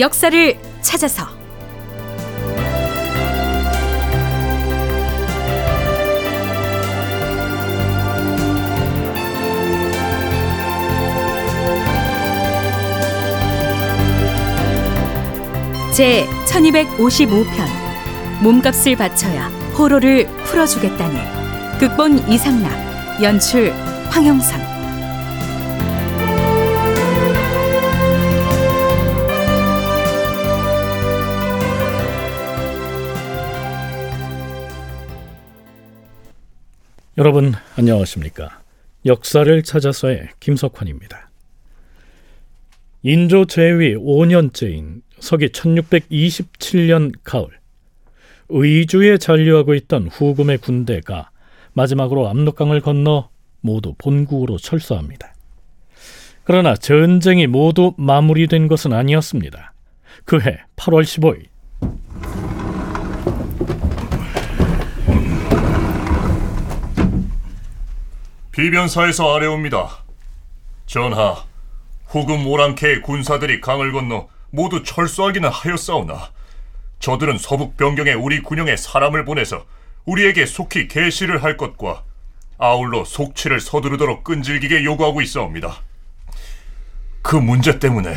역사를 찾아서. 제 1255편 몸값을 바쳐야 포로를 풀어주겠다니 극본 이상락 연출 황영선 여러분 안녕하십니까? 역사를 찾아서의 김석환입니다. 인조 제위 5년째인 서기 1627년 가을 의주에 잔류하고 있던 후금의 군대가 마지막으로 압록강을 건너 모두 본국으로 철수합니다. 그러나 전쟁이 모두 마무리된 것은 아니었습니다. 그해 8월 15일 비변사에서 아래옵니다. 전하, 후금 오랑캐의 군사들이 강을 건너 모두 철수하기는 하였사오나 저들은 서북 변경에 우리 군영에 사람을 보내서 우리에게 속히 개시를 할 것과 아울러 속치를 서두르도록 끈질기게 요구하고 있사옵니다. 그 문제 때문에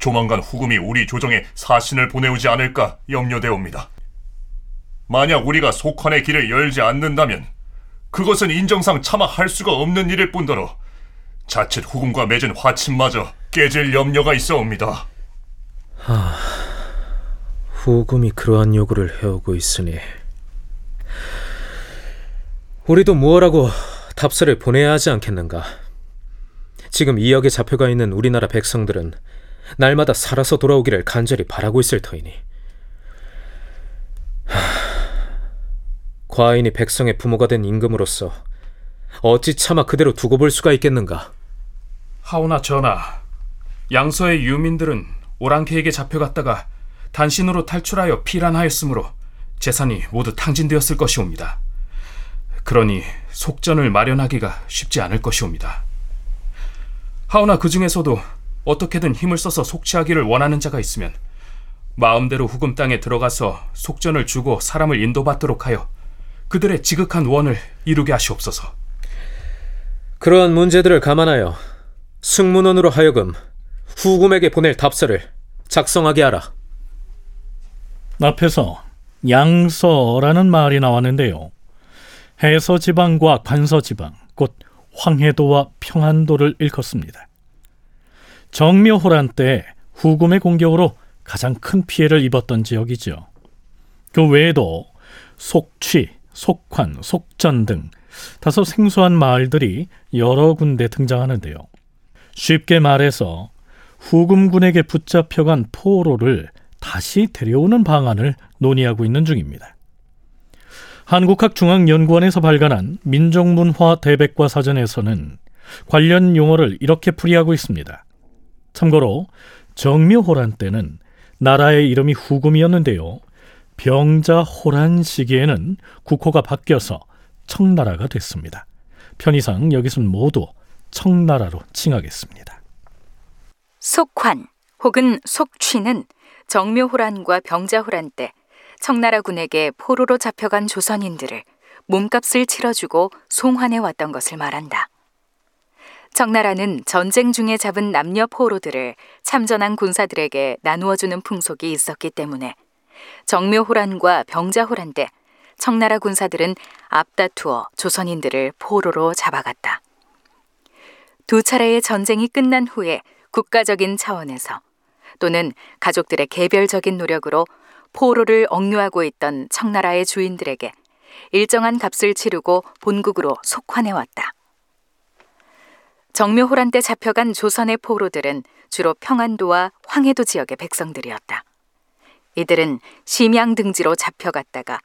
조만간 후금이 우리 조정에 사신을 보내오지 않을까 염려되옵니다. 만약 우리가 속환의 길을 열지 않는다면 그것은 인정상 차마 할 수가 없는 일일 뿐더러 자칫 후금과 맺은 화친마저 깨질 염려가 있어옵니다. 하, 후금이 그러한 요구를 해오고 있으니 우리도 무엇라고 답서를 보내야 하지 않겠는가? 지금 이 역에 잡혀가 있는 우리나라 백성들은 날마다 살아서 돌아오기를 간절히 바라고 있을 터이니 하, 과인이 백성의 부모가 된 임금으로서 어찌 차마 그대로 두고 볼 수가 있겠는가? 하오나 전하, 양서의 유민들은 오랑캐에게 잡혀갔다가 단신으로 탈출하여 피란하였으므로 재산이 모두 탕진되었을 것이옵니다. 그러니 속전을 마련하기가 쉽지 않을 것이옵니다. 하오나 그 중에서도 어떻게든 힘을 써서 속취하기를 원하는 자가 있으면 마음대로 후금 땅에 들어가서 속전을 주고 사람을 인도받도록 하여 그들의 지극한 원을 이루게 하시옵소서. 그러한 문제들을 감안하여 승문원으로 하여금 후금에게 보낼 답서를 작성하게 하라. 앞에서 양서라는 말이 나왔는데요. 해서 지방과 관서 지방, 곧 황해도와 평안도를 일컫습니다. 정묘호란 때 후금의 공격으로 가장 큰 피해를 입었던 지역이죠. 그 외에도 속취, 속환, 속전 등 다소 생소한 마을들이 여러 군데 등장하는데요. 쉽게 말해서 후금군에게 붙잡혀간 포로를 다시 데려오는 방안을 논의하고 있는 중입니다. 한국학중앙연구원에서 발간한 민족문화 대백과 사전에서는 관련 용어를 이렇게 풀이하고 있습니다. 참고로 정묘호란 때는 나라의 이름이 후금이었는데요. 병자 호란 시기에는 국호가 바뀌어서 청나라가 됐습니다. 편의상 여기서는 모두 청나라로 칭하겠습니다. 속환 혹은 속취는 정묘호란과 병자호란 때 청나라군에게 포로로 잡혀간 조선인들을 몸값을 치러주고 송환해 왔던 것을 말한다. 청나라는 전쟁 중에 잡은 남녀 포로들을 참전한 군사들에게 나누어주는 풍속이 있었기 때문에 정묘호란과 병자호란 때 청나라 군사들은 앞다투어 조선인들을 포로로 잡아갔다. 두 차례의 전쟁이 끝난 후에 국가적인 차원에서 또는 가족들의 개별적인 노력으로 포로를 억류하고 있던 청나라의 주인들에게 일정한 값을 치르고 본국으로 속환해 왔다. 정묘호란 때 잡혀간 조선의 포로들은 주로 평안도와 황해도 지역의 백성들이었다. 이들은 심양 등지로 잡혀갔다가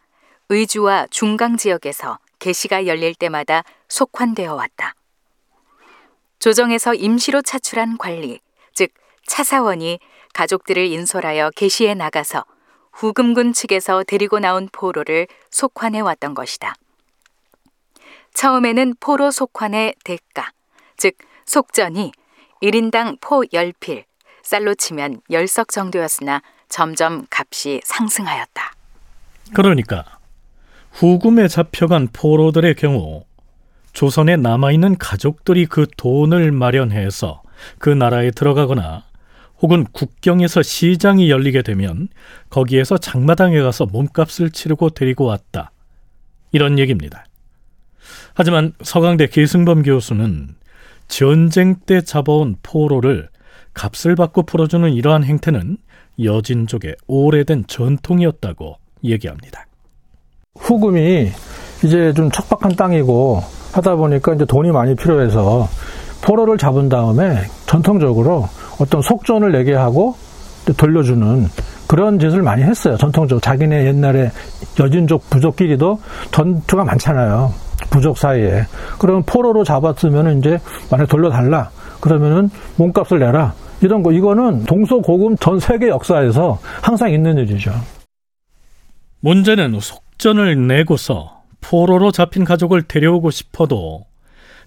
의주와 중강 지역에서 개시가 열릴 때마다 속환되어 왔다. 조정에서 임시로 차출한 관리, 즉 차사원이 가족들을 인솔하여 개시에 나가서 후금군 측에서 데리고 나온 포로를 속환해 왔던 것이다. 처음에는 포로 속환의 대가, 즉 속전이 1인당 포 10필, 쌀로 치면 열석 정도였으나 점점 값이 상승하였다. 그러니까 후금에 잡혀간 포로들의 경우 조선에 남아있는 가족들이 그 돈을 마련해서 그 나라에 들어가거나 혹은 국경에서 시장이 열리게 되면 거기에서 장마당에 가서 몸값을 치르고 데리고 왔다. 이런 얘기입니다. 하지만 서강대 계승범 교수는 전쟁 때 잡아온 포로를 값을 받고 풀어주는 이러한 행태는 여진족의 오래된 전통이었다고 얘기합니다. 후금이 이제 좀 척박한 땅이고 하다 보니까 이제 돈이 많이 필요해서 포로를 잡은 다음에 전통적으로 어떤 속전을 내게 하고 돌려주는 그런 짓을 많이 했어요. 전통적으로 자기네 옛날에 여진족 부족끼리도 전투가 많잖아요. 부족 사이에. 그러면 포로로 잡았으면 이제 만약 돌려달라. 그러면은 몸값을 내라. 이런 거 이거는 동서고금 전 세계 역사에서 항상 있는 일이죠. 문제는 속전을 내고서 포로로 잡힌 가족을 데려오고 싶어도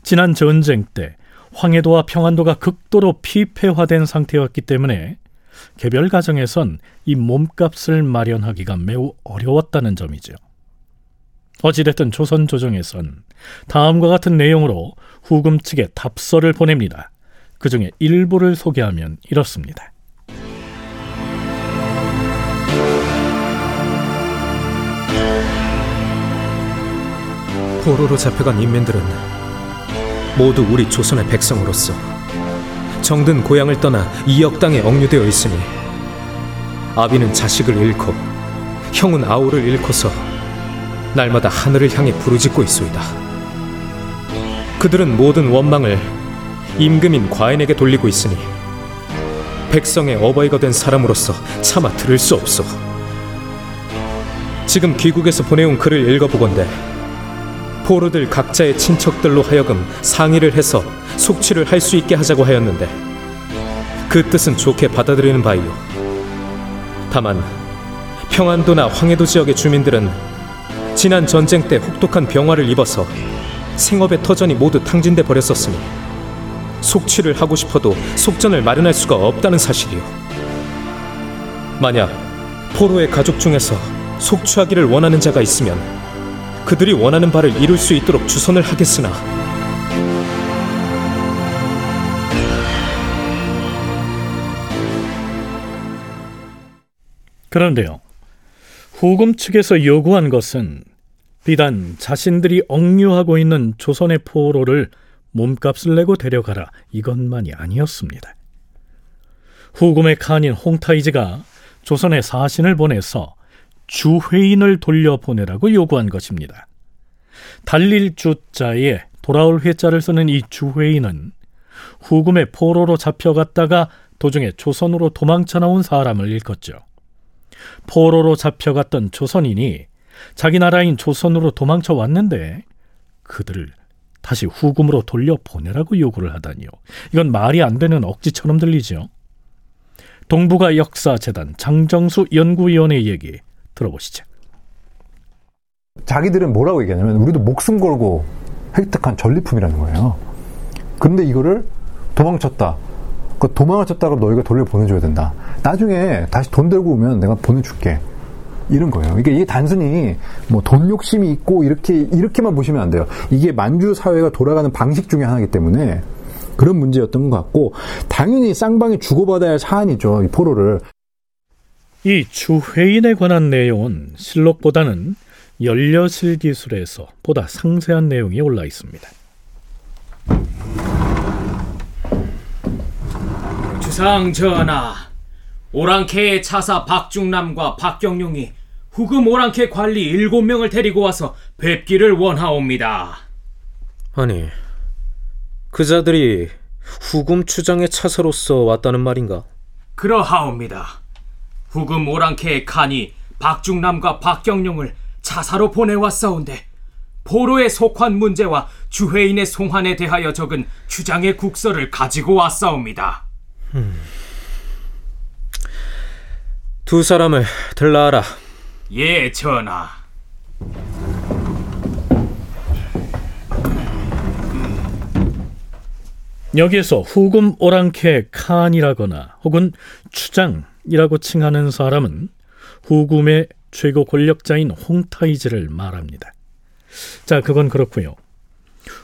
지난 전쟁 때 황해도와 평안도가 극도로 피폐화된 상태였기 때문에 개별 가정에선 이 몸값을 마련하기가 매우 어려웠다는 점이죠. 어찌됐든 조선 조정에선 다음과 같은 내용으로 후금 측에 답서를 보냅니다. 그 중에 일부를 소개하면 이렇습니다. 포로로 잡혀간 인민들은 모두 우리 조선의 백성으로서 정든 고향을 떠나 이역 땅에 억류되어 있으니 아비는 자식을 잃고 형은 아우를 잃고서 날마다 하늘을 향해 부르짖고 있소이다. 그들은 모든 원망을 임금인 과인에게 돌리고 있으니 백성의 어버이가 된 사람으로서 차마 들을 수 없소. 지금 귀국에서 보내온 글을 읽어보건대 포로들 각자의 친척들로 하여금 상의를 해서 속취를 할 수 있게 하자고 하였는데 그 뜻은 좋게 받아들이는 바이요. 다만 평안도나 황해도 지역의 주민들은 지난 전쟁 때 혹독한 병화를 입어서 생업의 터전이 모두 탕진돼 버렸었으니 속취를 하고 싶어도 속전을 마련할 수가 없다는 사실이요. 만약 포로의 가족 중에서 속취하기를 원하는 자가 있으면 그들이 원하는 바를 이룰 수 있도록 주선을 하겠으나 그런데요. 후금 측에서 요구한 것은 비단 자신들이 억류하고 있는 조선의 포로를 몸값을 내고 데려가라 이것만이 아니었습니다. 후금의 칸인 홍타이즈가 조선에 사신을 보내서 주회인을 돌려보내라고 요구한 것입니다. 달릴 주자에 돌아올 회자를 쓰는 이 주회인은 후금의 포로로 잡혀갔다가 도중에 조선으로 도망쳐 나온 사람을 일컫죠. 포로로 잡혀갔던 조선인이 자기 나라인 조선으로 도망쳐 왔는데 그들을 다시 후금으로 돌려보내라고 요구를 하다니요. 이건 말이 안 되는 억지처럼 들리죠. 동북아 역사재단 장정수 연구위원의 얘기 들어보시죠. 자기들은 뭐라고 얘기하냐면 우리도 목숨 걸고 획득한 전리품이라는 거예요. 근데 이거를 도망쳤다. 그 도망을 쳤다가 너희가 돌려보내줘야 된다. 나중에 다시 돈 들고 오면 내가 보내줄게. 이런 거예요. 이게, 이게 단순히 뭐 돈 욕심이 있고 이렇게, 이렇게만 보시면 안 돼요. 이게 만주 사회가 돌아가는 방식 중에 하나이기 때문에 그런 문제였던 것 같고, 당연히 쌍방이 주고받아야 할 사안이죠. 이 포로를. 이 주회인에 관한 내용은 실록보다는 연려실 기술에서 보다 상세한 내용이 올라 있습니다. 주상 전하, 오랑캐의 차사 박중남과 박경룡이 후금 오랑캐 관리 일곱 명을 데리고 와서 뵙기를 원하옵니다. 아니 그 자들이 후금 추장의 차사로서 왔다는 말인가? 그러하옵니다. 후금 오랑캐의 칸이 박중남과 박경룡을 차사로 보내왔사온데 포로의 속환 문제와 주회인의 송환에 대하여 적은 추장의 국서를 가지고 왔사옵니다. 두 사람을 들라하라. 예, 전하. 여기에서 후금 오랑캐 칸이라거나 혹은 추장이라고 칭하는 사람은 후금의 최고 권력자인 홍타이즈를 말합니다. 자, 그건 그렇고요.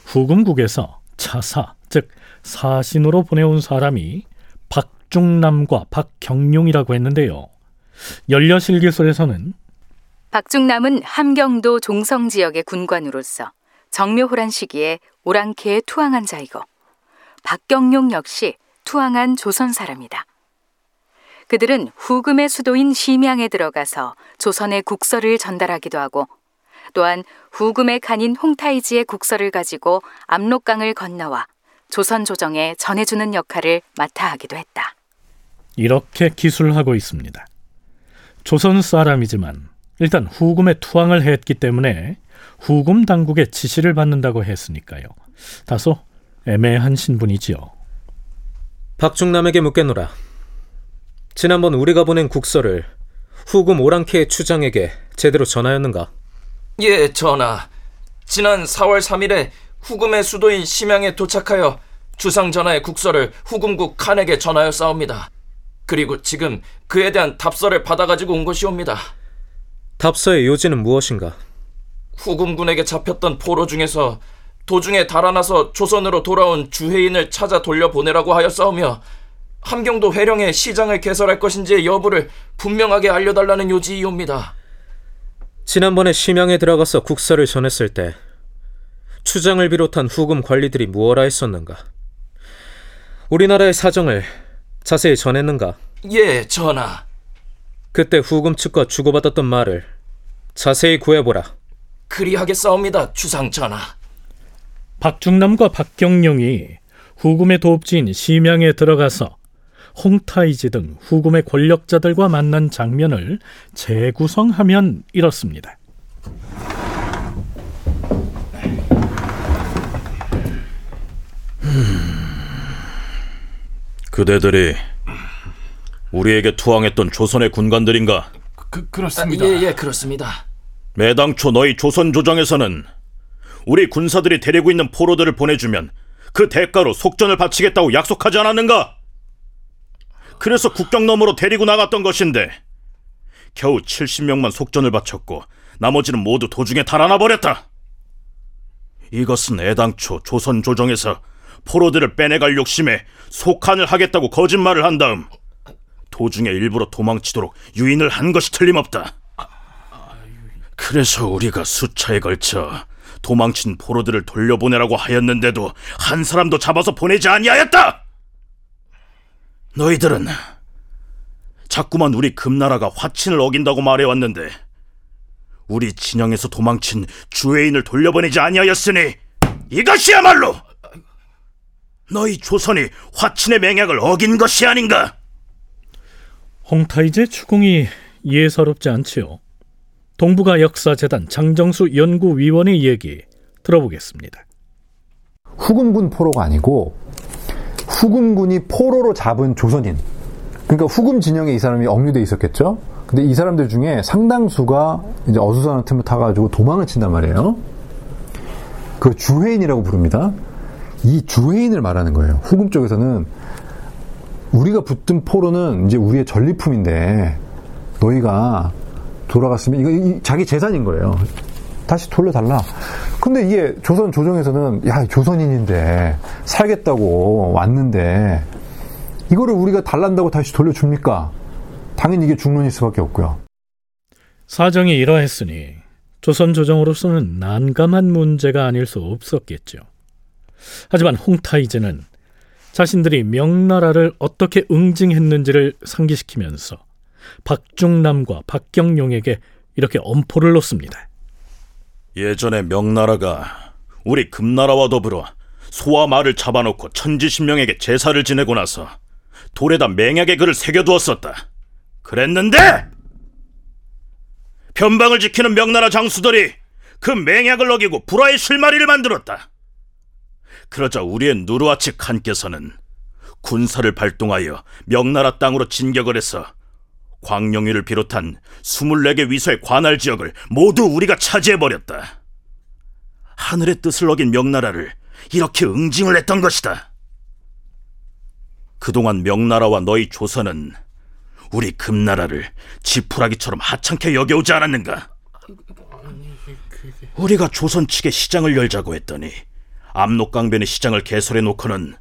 후금국에서 차사, 즉 사신으로 보내온 사람이 박중남과 박경룡이라고 했는데요. 연려실기술에서는 박중남은 함경도 종성 지역의 군관으로서 정묘호란 시기에 오랑캐에 투항한 자이고 박경룡 역시 투항한 조선 사람이다. 그들은 후금의 수도인 심양에 들어가서 조선의 국서를 전달하기도 하고 또한 후금의 칸인 홍타이지의 국서를 가지고 압록강을 건너와 조선 조정에 전해주는 역할을 맡아 하기도 했다. 이렇게 기술하고 있습니다. 조선 사람이지만 일단 후금의 투항을 했기 때문에 후금 당국의 지시를 받는다고 했으니까요. 다소 애매한 신분이지요. 박중남에게 묻겠노라. 지난번 우리가 보낸 국서를 후금 오랑캐의 추장에게 제대로 전하였는가? 예, 전하. 지난 4월 3일에 후금의 수도인 심양에 도착하여 주상 전하의 국서를 후금국 칸에게 전하였사옵니다. 그리고 지금 그에 대한 답서를 받아가지고 온 것이옵니다. 답서의 요지는 무엇인가? 후금군에게 잡혔던 포로 중에서 도중에 달아나서 조선으로 돌아온 주해인을 찾아 돌려보내라고 하였사오며 함경도 회령에 시장을 개설할 것인지의 여부를 분명하게 알려달라는 요지이옵니다. 지난번에 심양에 들어가서 국서를 전했을 때 추장을 비롯한 후금 관리들이 무엇라 했었는가? 우리나라의 사정을 자세히 전했는가? 예, 전하. 그때 후금 측과 주고받았던 말을 자세히 구해보라. 그리하겠사옵니다, 주상 전하. 박중남과 박경룡이 후금의 도읍지인 심양에 들어가서 홍타이지 등 후금의 권력자들과 만난 장면을 재구성하면 이렇습니다. 그대들이 우리에게 투항했던 조선의 군관들인가? 그, 아, 그렇습니다. 예, 예, 그렇습니다. 매당초 너희 조선 조정에서는 우리 군사들이 데리고 있는 포로들을 보내주면 그 대가로 속전을 바치겠다고 약속하지 않았는가? 그래서 국경 너머로 데리고 나갔던 것인데 겨우 70명만 속전을 바쳤고 나머지는 모두 도중에 달아나 버렸다. 이것은 애당초 조선 조정에서 포로들을 빼내갈 욕심에 속한을 하겠다고 거짓말을 한 다음 도중에 일부러 도망치도록 유인을 한 것이 틀림없다. 그래서 우리가 수차에 걸쳐 도망친 포로들을 돌려보내라고 하였는데도 한 사람도 잡아서 보내지 아니하였다. 너희들은 자꾸만 우리 금나라가 화친을 어긴다고 말해왔는데 우리 진영에서 도망친 주해인을 돌려보내지 아니하였으니 이것이야말로 너희 조선이 화친의 맹약을 어긴 것이 아닌가? 홍타이제 추궁이 예사롭지 않지요. 동북아 역사재단 장정수 연구위원의 얘기 들어보겠습니다. 후금군 포로가 아니고 후금군이 포로로 잡은 조선인. 그러니까 후금 진영에 이 사람이 억류돼 있었겠죠. 근데 이 사람들 중에 상당수가 이제 어수선한 틈을 타가지고 도망을 친단 말이에요. 그 주해인이라고 부릅니다. 이 주해인을 말하는 거예요. 후금 쪽에서는 우리가 붙든 포로는 이제 우리의 전리품인데 너희가 돌아갔으면 이거 이- 자기 재산인 거예요. 다시 돌려달라. 근데 이게 조선 조정에서는 야 조선인인데 살겠다고 왔는데 이거를 우리가 달란다고 다시 돌려줍니까? 당연히 이게 중론일 수밖에 없고요. 사정이 이러했으니 조선 조정으로서는 난감한 문제가 아닐 수 없었겠죠. 하지만 홍타이제는 자신들이 명나라를 어떻게 응징했는지를 상기시키면서 박중남과 박경룡에게 이렇게 엄포를 놓습니다. 예전에 명나라가 우리 금나라와 더불어 소와 말을 잡아놓고 천지신명에게 제사를 지내고 나서 돌에다 맹약의 글을 새겨두었었다. 그랬는데 변방을 지키는 명나라 장수들이 그 맹약을 어기고 불화의 실마리를 만들었다. 그러자 우리의 누르아치 칸께서는 군사를 발동하여 명나라 땅으로 진격을 해서 광룡위를 비롯한 24개 위서의 관할 지역을 모두 우리가 차지해버렸다. 하늘의 뜻을 어긴 명나라를 이렇게 응징을 했던 것이다. 그동안 명나라와 너희 조선은 우리 금나라를 지푸라기처럼 하찮게 여겨오지 않았는가? 우리가 조선 측에 시장을 열자고 했더니 압록강변의 시장을 개설해 놓고는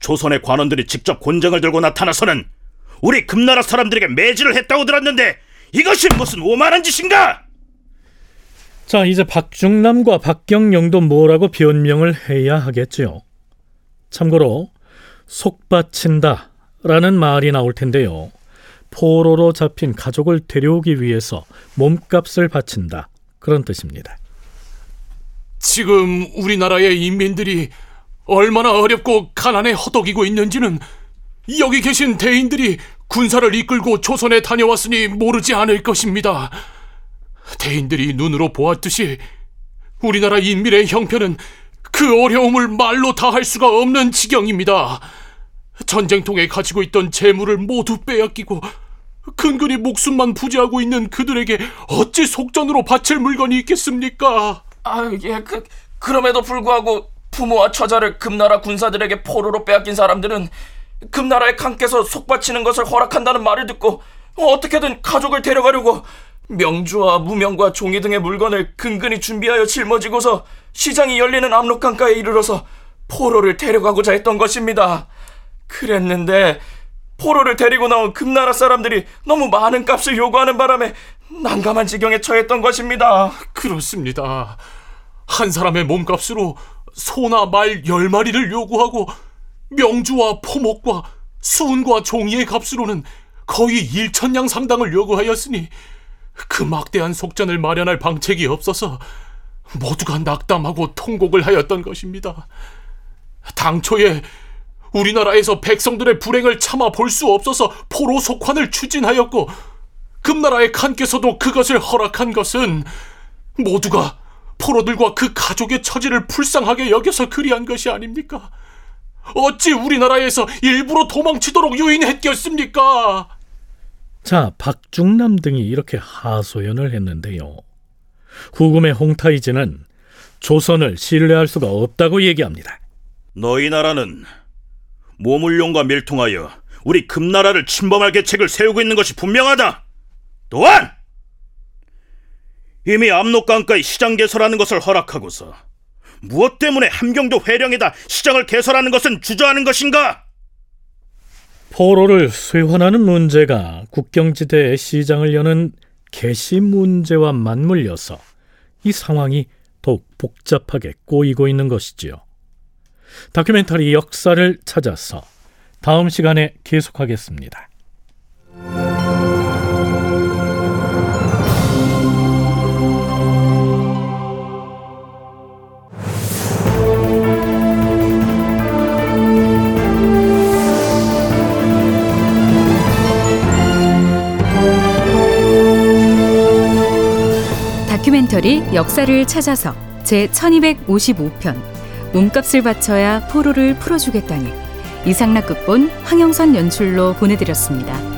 조선의 관원들이 직접 곤장을 들고 나타나서는 우리 금나라 사람들에게 매질을 했다고 들었는데 이것이 무슨 오만한 짓인가? 자, 이제 박중남과 박경영도 뭐라고 변명을 해야 하겠지요. 참고로 속바친다 라는 말이 나올 텐데요. 포로로 잡힌 가족을 데려오기 위해서 몸값을 바친다. 그런 뜻입니다. 지금 우리나라의 인민들이 얼마나 어렵고 가난에 허덕이고 있는지는 여기 계신 대인들이 군사를 이끌고 조선에 다녀왔으니 모르지 않을 것입니다. 대인들이 눈으로 보았듯이 우리나라 인민의 형편은 그 어려움을 말로 다 할 수가 없는 지경입니다. 전쟁통에 가지고 있던 재물을 모두 빼앗기고 근근히 목숨만 부지하고 있는 그들에게 어찌 속전으로 바칠 물건이 있겠습니까? 아, 예, 그, 그럼에도 불구하고 부모와 처자를 금나라 군사들에게 포로로 빼앗긴 사람들은 금나라의 칸께서 속바치는 것을 허락한다는 말을 듣고 어떻게든 가족을 데려가려고 명주와 무명과 종이 등의 물건을 근근히 준비하여 짊어지고서 시장이 열리는 압록강가에 이르러서 포로를 데려가고자 했던 것입니다. 그랬는데 포로를 데리고 나온 금나라 사람들이 너무 많은 값을 요구하는 바람에 난감한 지경에 처했던 것입니다. 그렇습니다. 한 사람의 몸값으로 소나 말 열 마리를 요구하고 명주와 포목과 수은과 종이의 값으로는 거의 1천냥 상당을 요구하였으니 그 막대한 속전을 마련할 방책이 없어서 모두가 낙담하고 통곡을 하였던 것입니다. 당초에 우리나라에서 백성들의 불행을 참아 볼 수 없어서 포로 속환을 추진하였고 금나라의 칸께서도 그것을 허락한 것은 모두가 포로들과 그 가족의 처지를 불쌍하게 여겨서 그리한 것이 아닙니까? 어찌 우리나라에서 일부러 도망치도록 유인했겠습니까? 자, 박중남 등이 이렇게 하소연을 했는데요. 후금의 홍타이즈는 조선을 신뢰할 수가 없다고 얘기합니다. 너희 나라는 모물룡과 밀통하여 우리 금나라를 침범할 계책을 세우고 있는 것이 분명하다. 또한 이미 압록강가에 시장 개설하는 것을 허락하고서 무엇 때문에 함경도 회령에다 시장을 개설하는 것은 주저하는 것인가? 포로를 수환하는 문제가 국경지대에 시장을 여는 개시 문제와 맞물려서 이 상황이 더욱 복잡하게 꼬이고 있는 것이지요. 다큐멘터리 역사를 찾아서 다음 시간에 계속하겠습니다. 다큐멘터리 역사를 찾아서 제 1255편 몸값을 바쳐야 포로를 풀어주겠다니 이상락 극본 황영선 연출로 보내드렸습니다.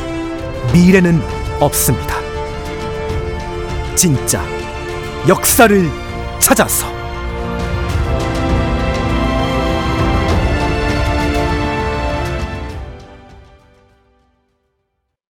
미래는 없습니다. 진짜 역사를 찾아서